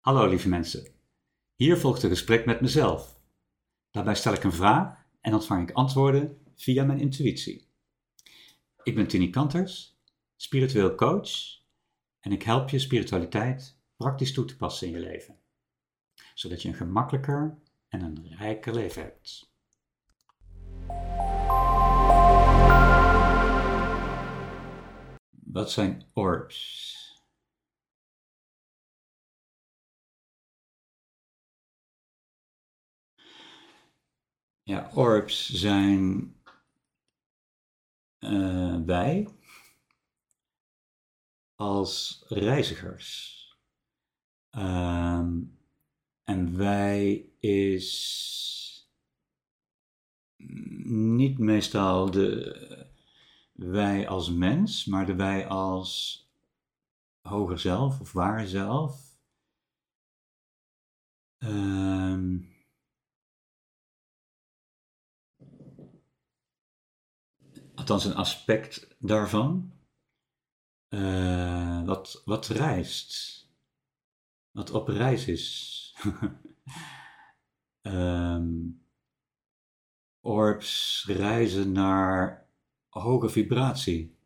Hallo lieve mensen. Hier volgt een gesprek met mezelf. Daarbij stel ik een vraag en ontvang ik antwoorden via mijn intuïtie. Ik ben Tini Kanters, spiritueel coach en ik help je spiritualiteit praktisch toe te passen in je leven, zodat je een gemakkelijker en een rijker leven hebt. Wat zijn orbs? Ja, orbs zijn uh, wij als reizigers. Um, en wij is niet meestal de wij als mens, maar de wij als hoger zelf of waar zelf. Um, althans een aspect daarvan, uh, wat, wat reist, wat op reis is. um, orbs reizen naar hoge vibratie.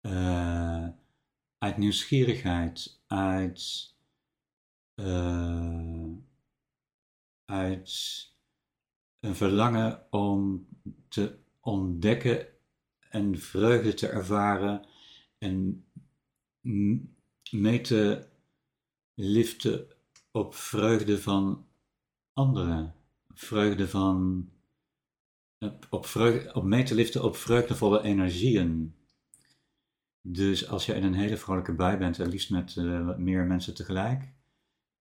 Uh, uit nieuwsgierigheid, uit, uh, uit een verlangen om te ontdekken en vreugde te ervaren en mee te liften op vreugde van anderen. Vreugde van. Op, op mee te liften op vreugdevolle energieën. Dus als je in een hele vrolijke bui bent, en liefst met uh, meer mensen tegelijk,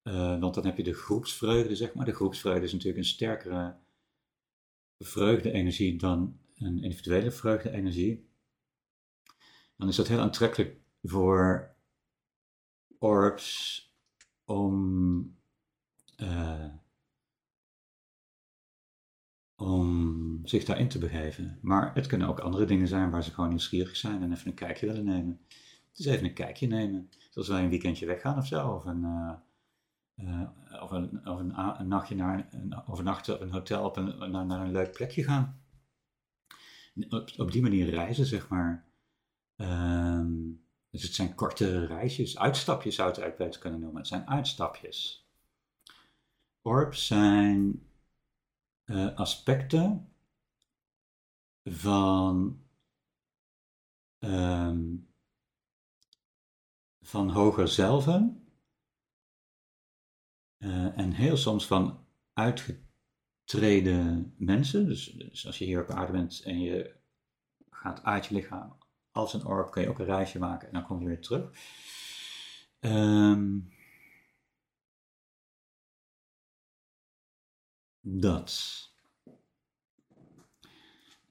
uh, want dan heb je de groepsvreugde, zeg maar. De groepsvreugde is natuurlijk een sterkere vreugde-energie dan een individuele vreugde-energie. Dan is dat heel aantrekkelijk voor orbs om, uh, om zich daarin te begeven. Maar het kunnen ook andere dingen zijn waar ze gewoon nieuwsgierig zijn en even een kijkje willen nemen. Dus even een kijkje nemen. Zoals wij een weekendje weggaan of zo. Of een, uh, uh, of een, of een, een, nachtje naar een, overnachten op een hotel op een, naar, naar een leuk plekje gaan. Op, die manier reizen, zeg maar. Um, dus het zijn korte reisjes, uitstapjes zou het eigenlijk beter kunnen noemen. Het zijn uitstapjes. Orbs zijn uh, aspecten van, um, van hoger zelven uh, en heel soms van uitgetreden mensen. Dus, dus, als je hier op aarde bent en je gaat uit je lichaam als een orb kun je ook een reisje maken en dan kom je weer terug. Um, dat.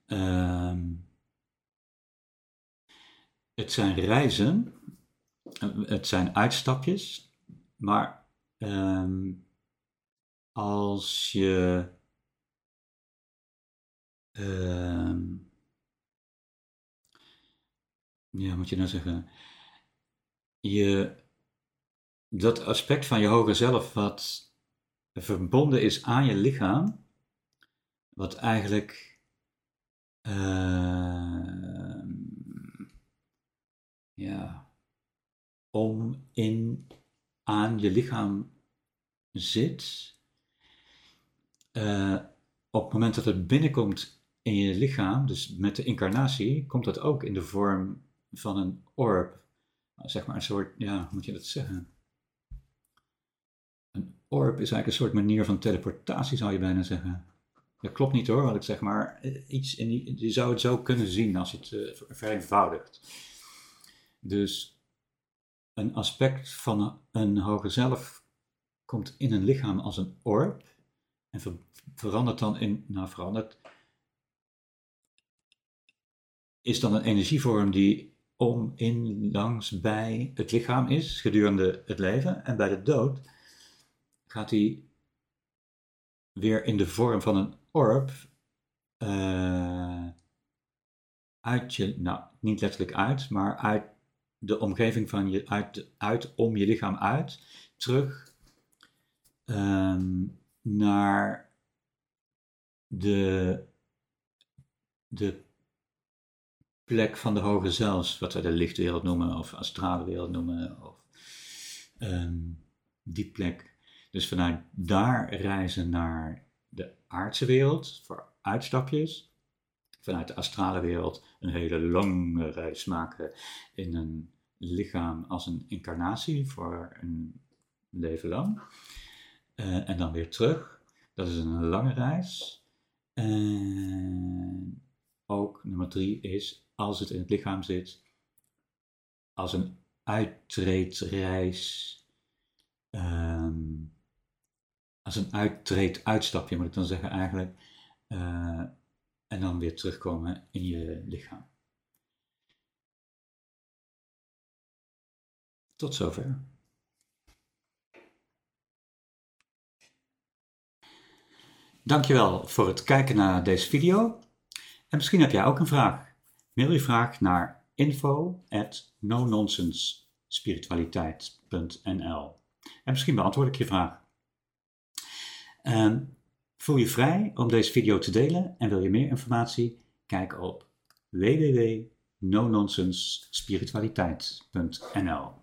Um, het zijn reizen, het zijn uitstapjes, maar um, als je um, ja, moet je nou zeggen, je, dat aspect van je hoger zelf wat verbonden is aan je lichaam, wat eigenlijk uh, ja, om in aan je lichaam zit, uh, op het moment dat het binnenkomt in je lichaam, dus met de incarnatie, komt dat ook in de vorm van een orb. Zeg maar een soort, ja, hoe moet je dat zeggen? Een orb is eigenlijk een soort manier van teleportatie, zou je bijna zeggen. Dat klopt niet hoor, wat ik zeg, maar eh, iets in die, je zou het zo kunnen zien als je het uh, vereenvoudigt. Dus een aspect van een hoger zelf komt in een lichaam als een orb en ver, verandert dan in, nou verandert, is dan een energievorm die om, in, langs, bij het lichaam is gedurende het leven. En bij de dood gaat hij weer in de vorm van een orb uh, uit je, nou niet letterlijk uit, maar uit de omgeving van je, uit, uit om je lichaam uit, terug ehm, naar de, de plek van de hoge zelfs, wat we de lichtwereld noemen of astrale wereld noemen, of ehm, die plek. Dus vanuit daar reizen naar de aardse wereld voor uitstapjes. Vanuit de astrale wereld een hele lange reis maken in een lichaam als een incarnatie voor een leven lang. Eh, en dan weer terug. Dat is een lange reis. En ook nummer drie is, als het in het lichaam zit, als een uittreedreis, um, als een uittreed-uitstapje moet ik dan zeggen eigenlijk, uh, en dan weer terugkomen in je lichaam. Tot zover. Dankjewel voor het kijken naar deze video. En misschien heb jij ook een vraag. Mail je vraag naar info at nononsensespiritualiteit.nl En misschien beantwoord ik je vraag. Um, voel je vrij om deze video te delen en wil je meer informatie? Kijk op www.nononsensespiritualiteit.nl